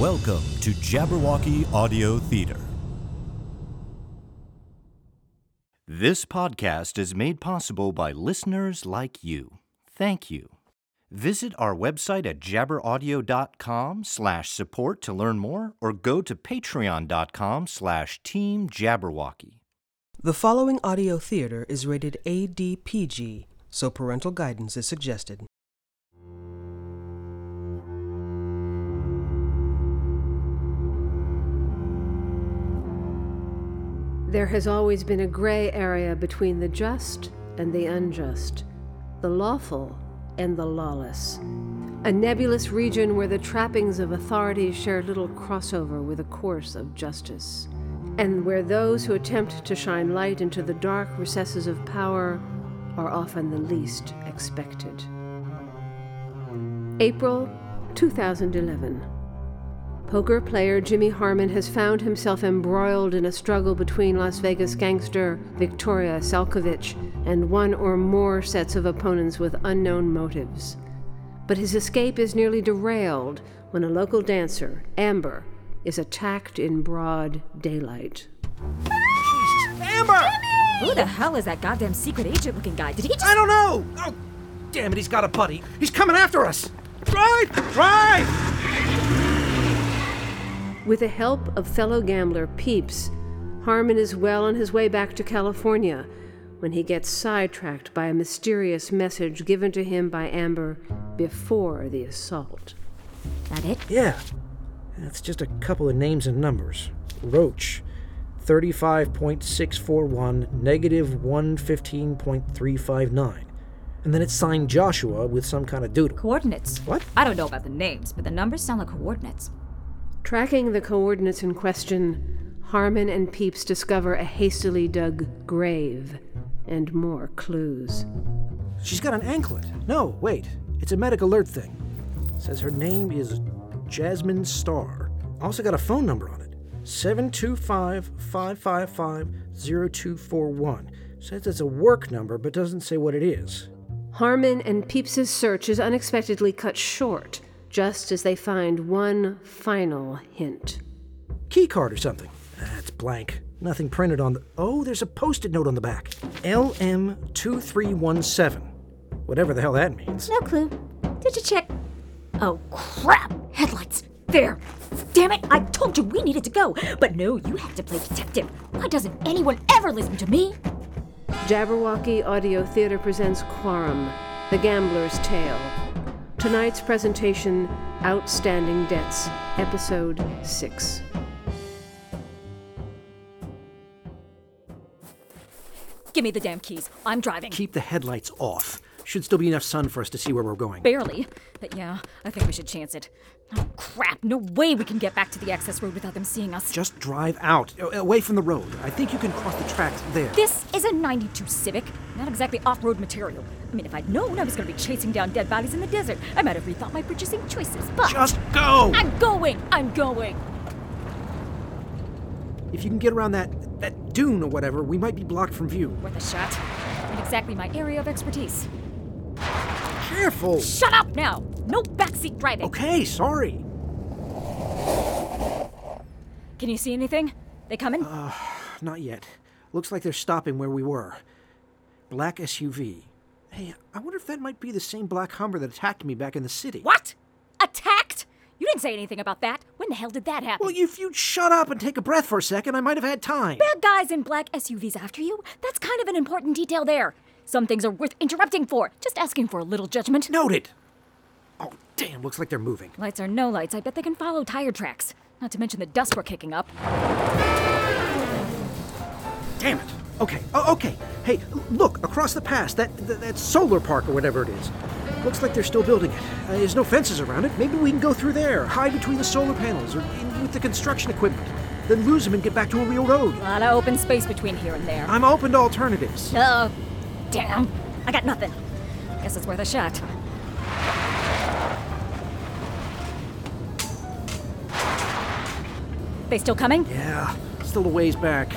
Welcome to Jabberwocky Audio Theater. This podcast is made possible by listeners like you. Thank you. Visit our website at jabberaudio.com slash support to learn more or go to patreon.com slash team jabberwocky. The following audio theater is rated ADPG, so parental guidance is suggested. There has always been a gray area between the just and the unjust, the lawful and the lawless. A nebulous region where the trappings of authority share little crossover with a course of justice, and where those who attempt to shine light into the dark recesses of power are often the least expected. April 2011. Poker player Jimmy Harmon has found himself embroiled in a struggle between Las Vegas gangster Wiktoria Sałkiewicz and one or more sets of opponents with unknown motives. But his escape is nearly derailed when a local dancer, Amber, is attacked in broad daylight. Amber! Who the hell is that goddamn secret agent looking guy? Did he just. I don't know! Oh, damn it, he's got a buddy. He's coming after us! Drive! Drive! With the help of fellow gambler Peeps, Harmon is well on his way back to California when he gets sidetracked by a mysterious message given to him by Amber before the assault. That it? Yeah. That's just a couple of names and numbers. Roach, 35.641, negative 115.359. And then it's signed Joshua with some kind of doodle. Coordinates. What? I don't know about the names, but the numbers sound like coordinates. Tracking the coordinates in question, Harmon and Peeps discover a hastily dug grave and more clues. She's got an anklet. No, wait. It's a medic alert thing. says her name is Jasmine Starr. Also got a phone number on it 725 555 0241. Says it's a work number, but doesn't say what it is. Harmon and Peeps's search is unexpectedly cut short, just as they find one final hint. Key card or something. That's blank. Nothing printed on the. Oh, there's a post it note on the back. LM2317. Whatever the hell that means. No clue. Did you check? Oh, crap! Headlights! There! Damn it! I told you we needed to go! But no, you have to play detective. Why doesn't anyone ever listen to me? Jabberwocky Audio Theater presents Quorum, The Gambler's Tale. Tonight's presentation Outstanding Debts, Episode 6. Give me the damn keys. I'm driving. Keep the headlights off. Should still be enough sun for us to see where we're going. Barely. But yeah, I think we should chance it. Oh, crap. No way we can get back to the access road without them seeing us. Just drive out, away from the road. I think you can cross the tracks there. This is a 92 Civic, not exactly off road material. I mean, if I'd known I was going to be chasing down dead bodies in the desert, I might have rethought my purchasing choices, but. Just go! I'm going! I'm going! If you can get around that that dune or whatever, we might be blocked from view. Worth a shot. Ain't exactly my area of expertise. Careful. Shut up now! No backseat driving! Okay, sorry. Can you see anything? They coming? Uh, not yet. Looks like they're stopping where we were. Black SUV. Hey, I wonder if that might be the same black Hummer that attacked me back in the city. what? Attacked? You didn't say anything about that. When the hell did that happen? Well, if you'd shut up and take a breath for a second, I might have had time. Bad guys in black SUVs after you? That's kind of an important detail there. Some things are worth interrupting for. Just asking for a little judgment. Noted. Oh, damn, looks like they're moving. Lights or no lights, I bet they can follow tire tracks. Not to mention the dust we're kicking up. Damn it. Okay, oh, okay. Hey, look, across the pass, that, that, that solar park or whatever it is. Looks like they're still building it. Uh, there's no fences around it. Maybe we can go through there, hide between the solar panels or in with the construction equipment. Then lose them and get back to a real road. A lot of open space between here and there. I'm open to alternatives. Oh, damn. I got nothing. Guess it's worth a shot. They still coming? Yeah, still a ways back.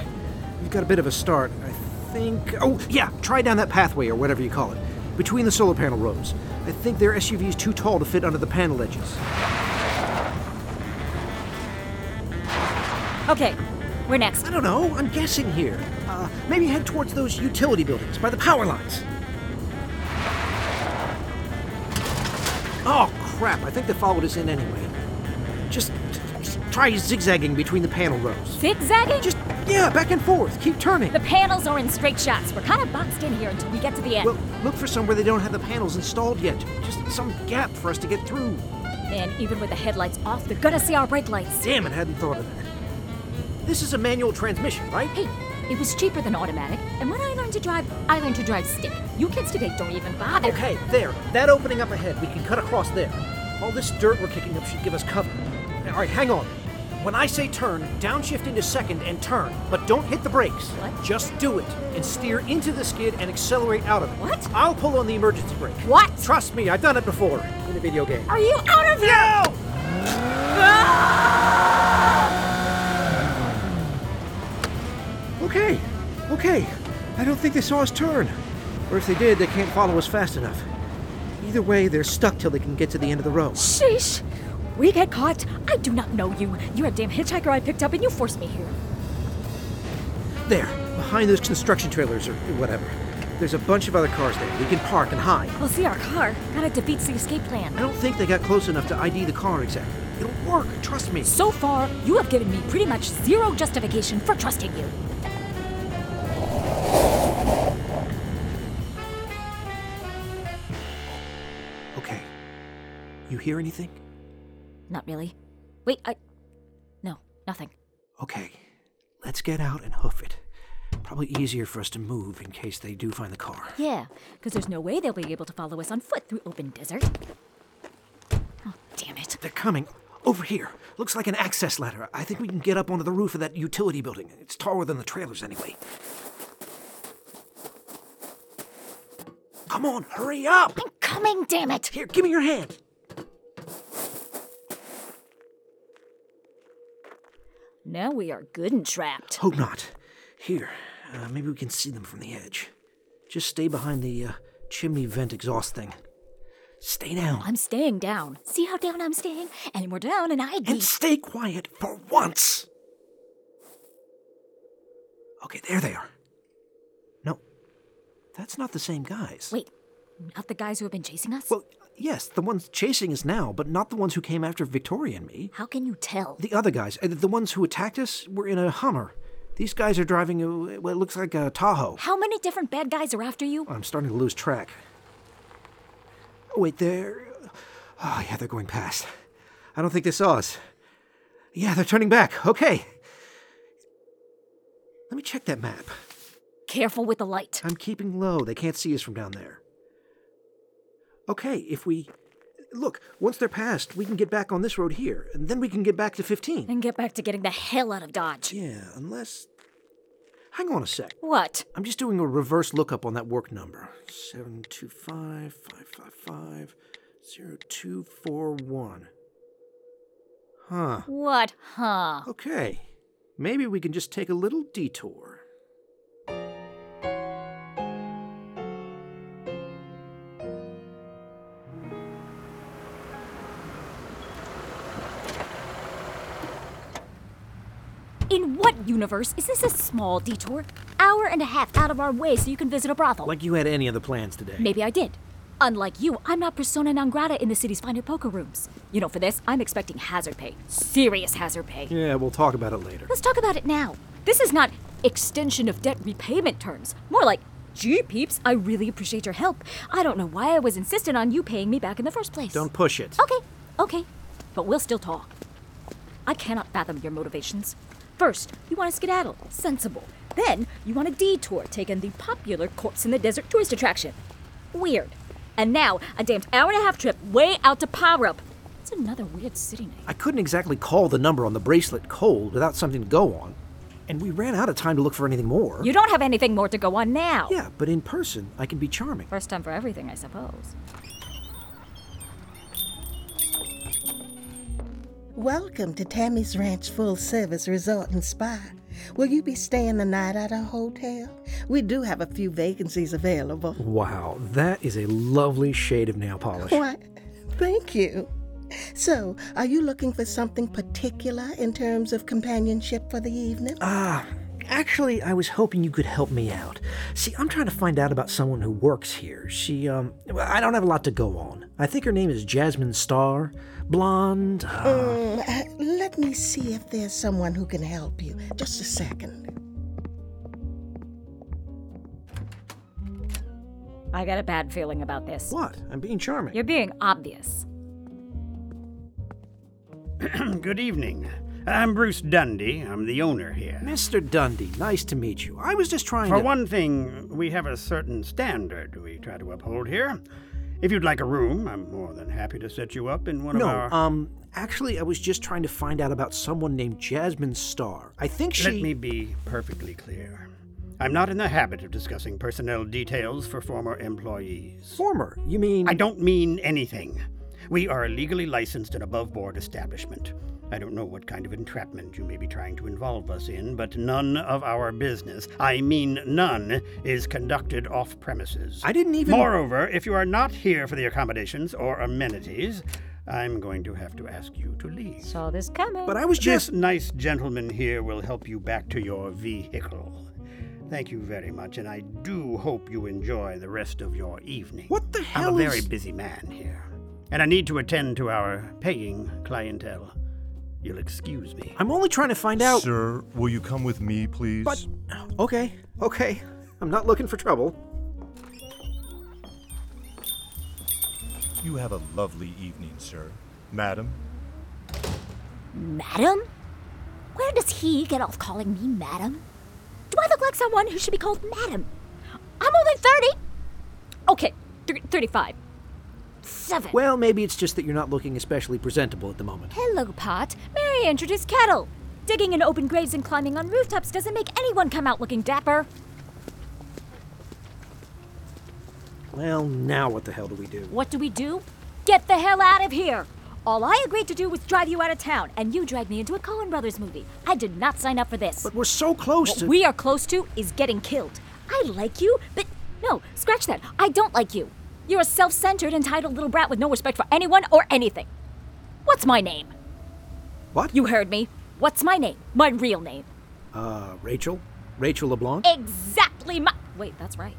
We've got a bit of a start. I think. Oh, yeah, try down that pathway or whatever you call it. Between the solar panel rows. I think their SUV is too tall to fit under the panel edges. Okay, we're next? I don't know. I'm guessing here. Uh, maybe head towards those utility buildings by the power lines. Oh, crap. I think they followed us in anyway. Just, try zigzagging between the panel rows. Zigzagging? Just, yeah, back and forth. Keep turning. The panels are in straight shots. We're kind of boxed in here until we get to the end. Well, look for somewhere they don't have the panels installed yet. Just some gap for us to get through. and even with the headlights off, they're gonna see our brake lights. Damn it, hadn't thought of that. This is a manual transmission, right? Hey, it was cheaper than automatic, and when I learned to drive, I learned to drive stick. You kids today don't even bother. Okay, there. That opening up ahead, we can cut across there. All this dirt we're kicking up should give us cover. All right, hang on. When I say turn, downshift into second and turn, but don't hit the brakes. What? Just do it and steer into the skid and accelerate out of it. What? I'll pull on the emergency brake. What? Trust me, I've done it before in a video game. Are you out of here? No! Ah! Okay, okay. I don't think they saw us turn. Or if they did, they can't follow us fast enough. Either way, they're stuck till they can get to the end of the road. Sheesh. We get caught. I do not know you. You're a damn hitchhiker I picked up and you forced me here. There, behind those construction trailers or whatever. There's a bunch of other cars there. We can park and hide. Well, see, our car of defeats the escape plan. I don't think they got close enough to ID the car exactly. It'll work, trust me. So far, you have given me pretty much zero justification for trusting you. You hear anything? Not really. Wait, I. No, nothing. Okay. Let's get out and hoof it. Probably easier for us to move in case they do find the car. Yeah, because there's no way they'll be able to follow us on foot through open desert. Oh, damn it. They're coming. Over here. Looks like an access ladder. I think we can get up onto the roof of that utility building. It's taller than the trailers anyway. Come on, hurry up! I'm coming, damn it! Here, give me your hand. Now we are good and trapped. Hope not. Here, uh, maybe we can see them from the edge. Just stay behind the uh, chimney vent exhaust thing. Stay down. I'm staying down. See how down I'm staying? Any more down and be. And stay quiet for once. Okay, there they are. No, that's not the same guys. Wait, not the guys who have been chasing us? Well, yes, the ones chasing us now, but not the ones who came after Wiktoria and me. how can you tell? The other guys, uh, the ones who attacked us, were in a Hummer. These guys are driving a, what looks like a Tahoe. How many different bad guys are after you? I'm starting to lose track. Oh, wait, they're. Oh, yeah, they're going past. I don't think they saw us. Yeah, they're turning back. Okay. Let me check that map. Careful with the light. I'm keeping low. They can't see us from down there. Okay, if we. Look, once they're past, we can get back on this road here, and then we can get back to 15. And get back to getting the hell out of Dodge. Yeah, unless. Hang on a sec. What? I'm just doing a reverse lookup on that work number. 725 555 0241. Huh. What, huh? Okay. Maybe we can just take a little detour. Universe is this a small detour? Hour and a half out of our way so you can visit a brothel. Like you had any other plans today. Maybe I did. Unlike you, I'm not persona non grata in the city's finer poker rooms. You know, for this, I'm expecting hazard pay. Serious hazard pay. Yeah, we'll talk about it later. Let's talk about it now. This is not extension of debt repayment terms. More like, gee, peeps, I really appreciate your help. I don't know why I was insistent on you paying me back in the first place. Don't push it. Okay, okay. But we'll still talk. I cannot fathom your motivations. First, you want to skedaddle, sensible. Then, you want a detour, taking the popular Corpse in the Desert tourist attraction. Weird. And now, a damned hour and a half trip way out to Pahrump. It's another weird city name. I couldn't exactly call the number on the bracelet cold without something to go on. And we ran out of time to look for anything more. You don't have anything more to go on now. Yeah, but in person, I can be charming. First time for everything, I suppose. Welcome to Tammy's Ranch Full Service Resort and Spa. Will you be staying the night at our hotel? We do have a few vacancies available. Wow, that is a lovely shade of nail polish. Why, thank you. So, are you looking for something particular in terms of companionship for the evening? Ah, actually, I was hoping you could help me out. See, I'm trying to find out about someone who works here. She, um, I don't have a lot to go on. I think her name is Jasmine Starr. Blonde. uh, Mm, uh, let me see if there's someone who can help you. Just a second. I got a bad feeling about this. what? I'm being charming. You're being obvious. Good evening. I'm Bruce Dundee. I'm the owner here. Mr. Dundee, nice to meet you. I was just trying For to. one thing, we have a certain standard we try to uphold here. If you'd like a room, I'm more than happy to set you up in one no, of our. No, um, actually, I was just trying to find out about someone named Jasmine Starr. I think she. Let me be perfectly clear. I'm not in the habit of discussing personnel details for former employees. Former. You mean. I don't mean anything. We are a legally licensed and above board establishment. I don't know what kind of entrapment you may be trying to involve us in, but none of our business, I mean none, is conducted off premises. I didn't even. Moreover, if you are not here for the accommodations or amenities, I'm going to have to ask you to leave. Saw this coming. But I was This just. nice gentleman here will help you back to your vehicle. Thank you very much, and I do hope you enjoy the rest of your evening. What the hell I'm hell a very busy man here, and I need to attend to our paying clientele. You'll excuse me. I'm only trying to find out. Sir, will you come with me, please? But. Okay, okay. I'm not looking for trouble. You have a lovely evening, sir. Madam, Madam? Where does he get off calling me madam? Do I look like someone who should be called madam? I'm only 30. Okay, th- 35. 7. Well, maybe it's just that you're not looking especially presentable at the moment. Hello, Pot. May I introduce Kettle? Digging in open graves and climbing on rooftops doesn't make anyone come out looking dapper. Well, now what the hell do we do? What do we do? Get the hell out of here! All I agreed to do was drive you out of town, and you dragged me into a Coen Brothers movie. I did not sign up for this. But we're so close What to. we are close to is getting killed. I like you, but no, scratch that. I don't like you. You're a self centered, entitled little brat with no respect for anyone or anything. What's my name? What? You heard me. What's my name? My real name. Uh, Rachel? Rachel LeBlanc? Exactly my. Wait, that's right.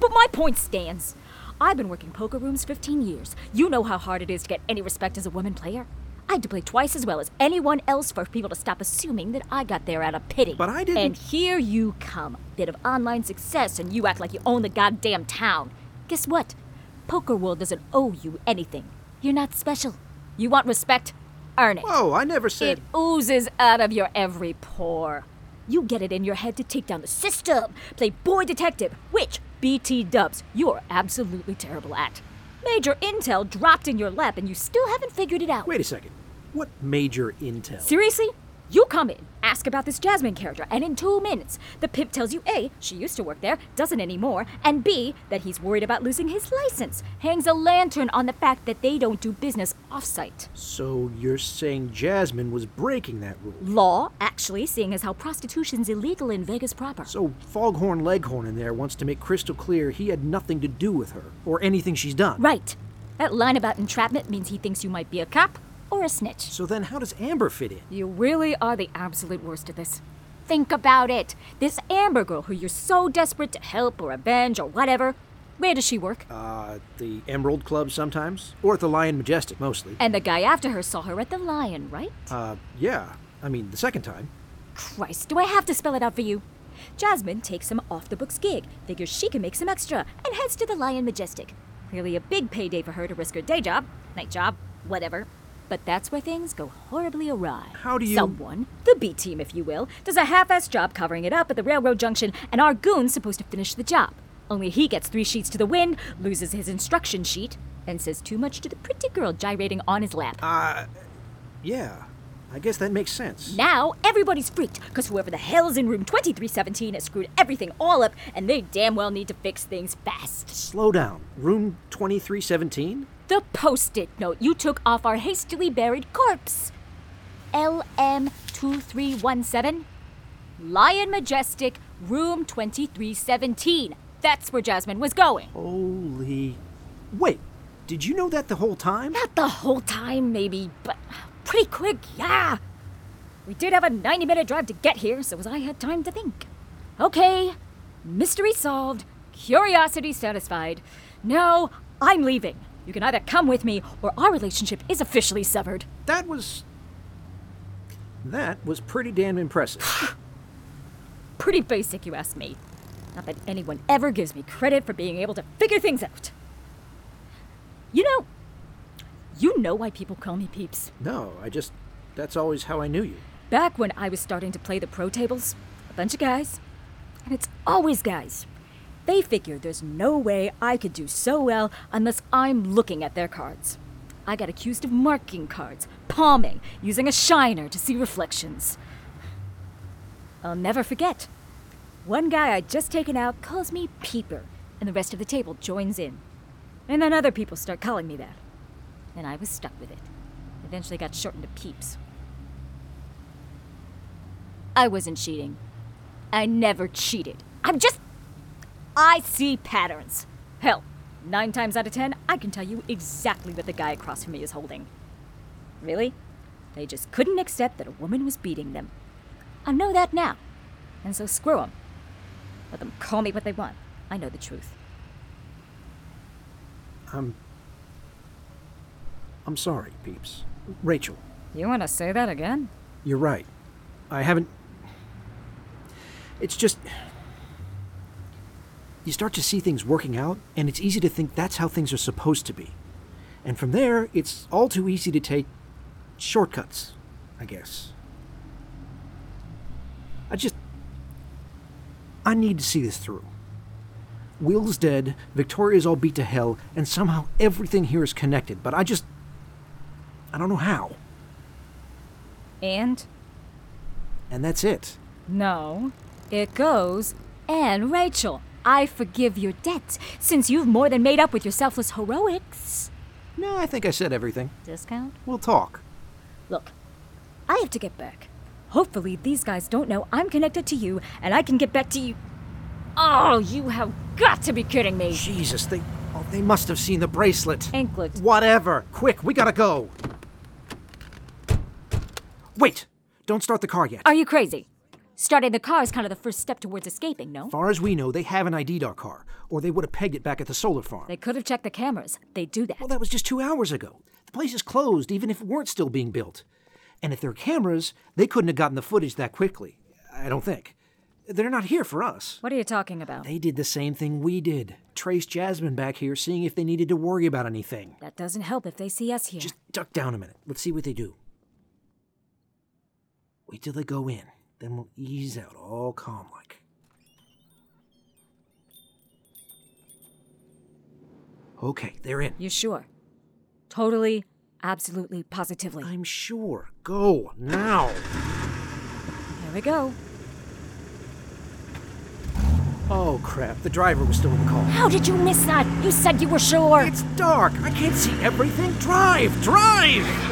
But my point stands. I've been working poker rooms 15 years. You know how hard it is to get any respect as a woman player. I had to play twice as well as anyone else for people to stop assuming that I got there out of pity. But I didn't- And here you come. Bit of online success, and you act like you own the goddamn town. Guess what? Poker World doesn't owe you anything. You're not special. You want respect? Earn it. Whoa, I never said. It oozes out of your every pore. You get it in your head to take down the system, play boy detective, which, BT dubs, you're absolutely terrible at. Major intel dropped in your lap and you still haven't figured it out. Wait a second. What major intel? Seriously? You come in, ask about this Jasmine character, and in two minutes, the pimp tells you A, she used to work there, doesn't anymore, and B, that he's worried about losing his license, hangs a lantern on the fact that they don't do business offsite. So you're saying Jasmine was breaking that rule? Law, actually, seeing as how prostitution's illegal in Vegas proper. So Foghorn Leghorn in there wants to make crystal clear he had nothing to do with her or anything she's done. Right. That line about entrapment means he thinks you might be a cop or a snitch. So then how does Amber fit in? You really are the absolute worst at this. Think about it. This Amber girl who you're so desperate to help or avenge or whatever, where does she work? Uh, the Emerald Club sometimes? Or at the Lion Majestic mostly. And the guy after her saw her at the Lion, right? Uh, yeah. I mean, the second time. Christ, do I have to spell it out for you? Jasmine takes some off the books gig, figures she can make some extra, and heads to the Lion Majestic. Clearly a big payday for her to risk her day job, night job, whatever. But that's where things go horribly awry. How do you- Someone, the B team if you will, does a half assed job covering it up at the railroad junction, and our goon's supposed to finish the job. Only he gets three sheets to the wind, loses his instruction sheet, and says too much to the pretty girl gyrating on his lap. Uh, yeah. I guess that makes sense. Now everybody's freaked because whoever the hell's in room 2317 has screwed everything all up and they damn well need to fix things fast. Slow down. Room 2317? The post it note you took off our hastily buried corpse. LM2317. Lion Majestic, room 2317. That's where Jasmine was going. Holy. Wait. Did you know that the whole time? Not the whole time, maybe, but pretty quick, yeah. We did have a 90 minute drive to get here, so as I had time to think. Okay, mystery solved, curiosity satisfied. No, I'm leaving. You can either come with me or our relationship is officially severed. That was. That was pretty damn impressive. Pretty basic, you ask me. Not that anyone ever gives me credit for being able to figure things out. You know, you know why people call me Peeps. no, I just. That's always how I knew you. Back when I was starting to play the pro tables, a bunch of guys, and it's always guys, they figured there's no way I could do so well unless I'm looking at their cards. I got accused of marking cards, palming, using a shiner to see reflections. I'll never forget. One guy I'd just taken out calls me Peeper, and the rest of the table joins in. And then other people start calling me that. And I was stuck with it. Eventually got shortened to Peeps. I wasn't cheating. I never cheated. I'm just. I see patterns. Hell, nine times out of ten, I can tell you exactly what the guy across from me is holding. Really? They just couldn't accept that a woman was beating them. I know that now. And so screw them. Let them call me what they want. I know the truth. I'm. I'm sorry, peeps. Rachel, You want to say that again? you're right. I haven't. It's just. You start to see things working out, and it's easy to think that's how things are supposed to be. And from there, it's all too easy to take shortcuts, I guess. I just. I need to see this through. Will's dead, Wiktoria's all beat to hell, and somehow everything here is connected, but I just. I don't know how. And? And that's it. No. It goes, and Rachel, I forgive your debt, since you've more than made up with your selfless heroics. No, I think I said everything. Discount? We'll talk. Look, I have to get back. Hopefully, these guys don't know I'm connected to you, and I can get back to you. Oh, you have got to be kidding me. Jesus, they. Oh, they must have seen the bracelet. Anklet. Whatever. Quick, we gotta go. Wait! Don't start the car yet. Are you crazy? Starting the car is kind of the first step towards escaping, no? far as we know, they haven't ID'd our car, or they would have pegged it back at the solar farm. They could have checked the cameras. They do that. Well, that was just two hours ago. The place is closed, even if it weren't still being built. And if they're cameras, they couldn't have gotten the footage that quickly. I don't think. They're not here for us. What are you talking about? They did the same thing we did. Trace Jasmine back here, seeing if they needed to worry about anything. That doesn't help if they see us here. Just duck down a minute. Let's see what they do. Wait till they go in. Then we'll ease out all calm like. Okay, they're in. You sure? Totally, absolutely, positively. I'm sure. Go now. Here we go. Oh crap, the driver was still in the car. How did you miss that? You said you were sure. It's dark. I can't see everything. Drive! Drive!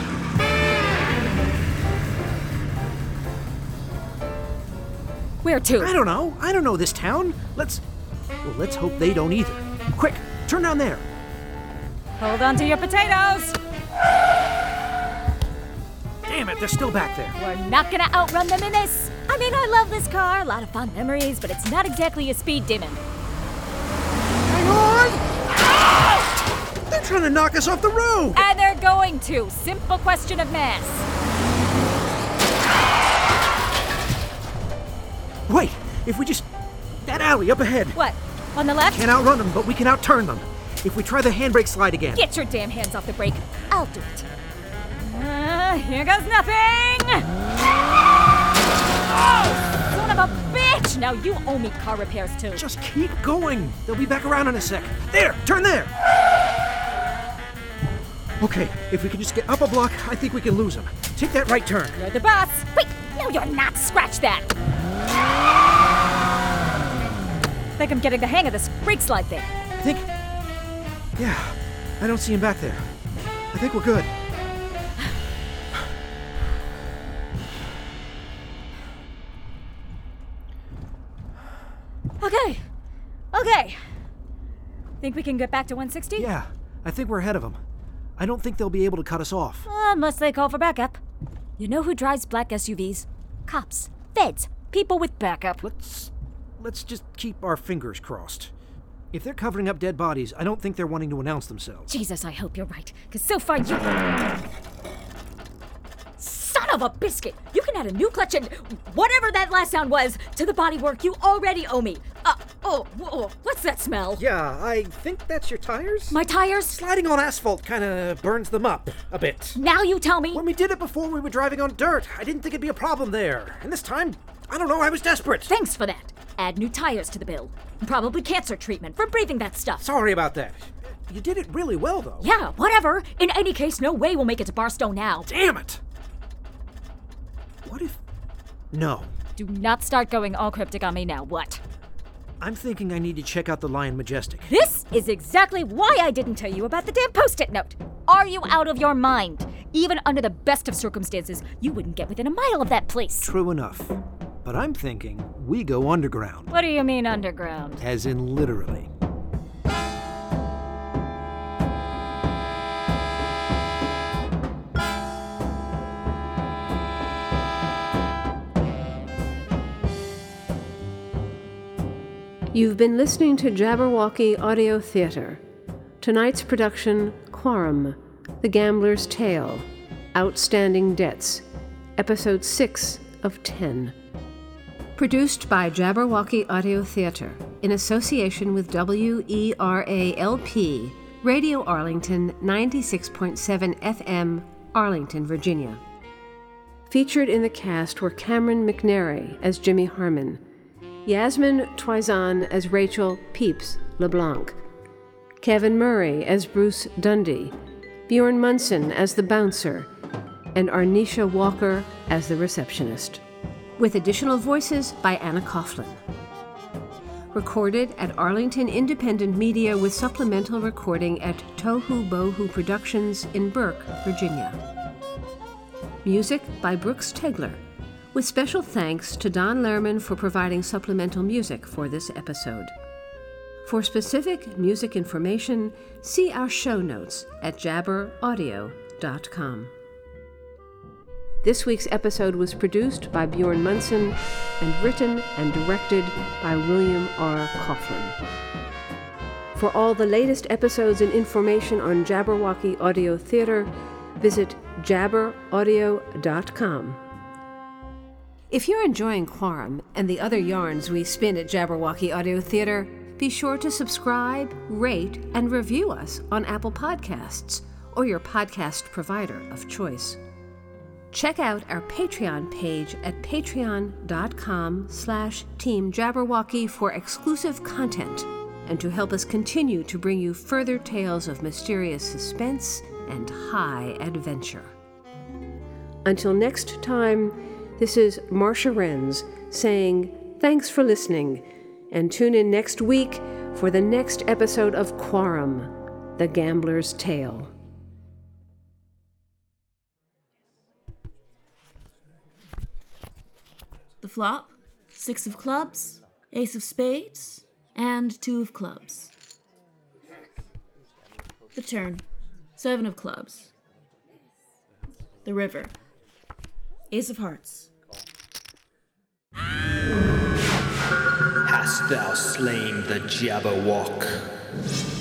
Where to? I don't know. I don't know this town. Let's. Well, let's hope they don't either. Quick, turn down there. Hold on to your potatoes. Damn it, they're still back there. We're not gonna outrun them in this. I mean, I love this car, a lot of fond memories, but it's not exactly a speed demon. Hang on! They're trying to knock us off the road! And they're going to. Simple question of mass. If we just. That alley up ahead. What? On the left? Can't outrun them, but we can outturn them. If we try the handbrake slide again. Get your damn hands off the brake. I'll do it. Uh, here goes nothing! Oh, son of a bitch! Now you owe me car repairs too. Just keep going. They'll be back around in a sec. There, turn there. Okay, if we can just get up a block, I think we can lose them. Take that right turn. You're the boss. Wait, no, you're not. Scratch that. Think I'm getting the hang of this brake slide thing. I think. Yeah, I don't see him back there. I think we're good. Okay. Okay. Think we can get back to 160? Yeah, I think we're ahead of them. I don't think they'll be able to cut us off. Uh, unless they call for backup. You know who drives black SUVs? Cops, feds, people with backup. Let's let's just keep our fingers crossed. If they're covering up dead bodies, I don't think they're wanting to announce themselves. Jesus, I hope you're right, because so far you. Son of a biscuit! You can add a new clutch and whatever that last sound was to the bodywork you already owe me. Uh, oh, whoa, what's that smell? Yeah, I think that's your tires. My tires? Sliding on asphalt kind of burns them up a bit. Now you tell me. When we did it before, we were driving on dirt. I didn't think it'd be a problem there. And this time, I don't know, I was desperate. Thanks for that. Add new tires to the bill. Probably cancer treatment for breathing that stuff. Sorry about that. You did it really well, though. Yeah, whatever. In any case, no way we'll make it to Barstow now. Damn it! What if. No. Do not start going all cryptic on me now. What? I'm thinking I need to check out the Lion Majestic. This is exactly why I didn't tell you about the damn post it note. Are you out of your mind? Even under the best of circumstances, you wouldn't get within a mile of that place. True enough. But I'm thinking we go underground. What do you mean underground? As in literally. You've been listening to Jabberwocky Audio Theater. Tonight's production Quorum, The Gambler's Tale, Outstanding Debts, Episode 6 of 10. Produced by Jabberwocky Audio Theater in association with WERA-LP, Radio Arlington 96.7 FM, Arlington, Virginia. Featured in the cast were Cameron McNary as Jimmy Harmon, Yasmin Tuazon as Rachel Peeps LeBlanc, Kevin Murray as Bruce Dundee, Bjorn Munson as the bouncer, and Arnisha Walker as the receptionist, with additional voices by Anna Coughlin. Recorded at Arlington Independent Media with supplemental recording at Tohu Bohu Productions in Burke, Virginia. Music by Brooks Tegler, with special thanks to Don Lerman for providing supplemental music for this episode. For specific music information, see our show notes at jabberaudio.com. This week's episode was produced by Bjorn Munson and written and directed by William R. Coughlin. For all the latest episodes and information on Jabberwocky Audio Theater, visit jabberaudio.com. If you're enjoying Quorum and the other yarns we spin at Jabberwocky Audio Theater, be sure to subscribe, rate, and review us on Apple Podcasts or your podcast provider of choice. Check out our Patreon page at patreon.com slash Team Jabberwocky for exclusive content and to help us continue to bring you further tales of mysterious suspense and high adventure. Until next time, this is Marcia Renz saying thanks for listening and tune in next week for the next episode of Quorum, The Gambler's Tale. The flop, six of clubs, ace of spades, and two of clubs. The turn, seven of clubs. The river, ace of hearts. Hast thou slain the Jabberwock?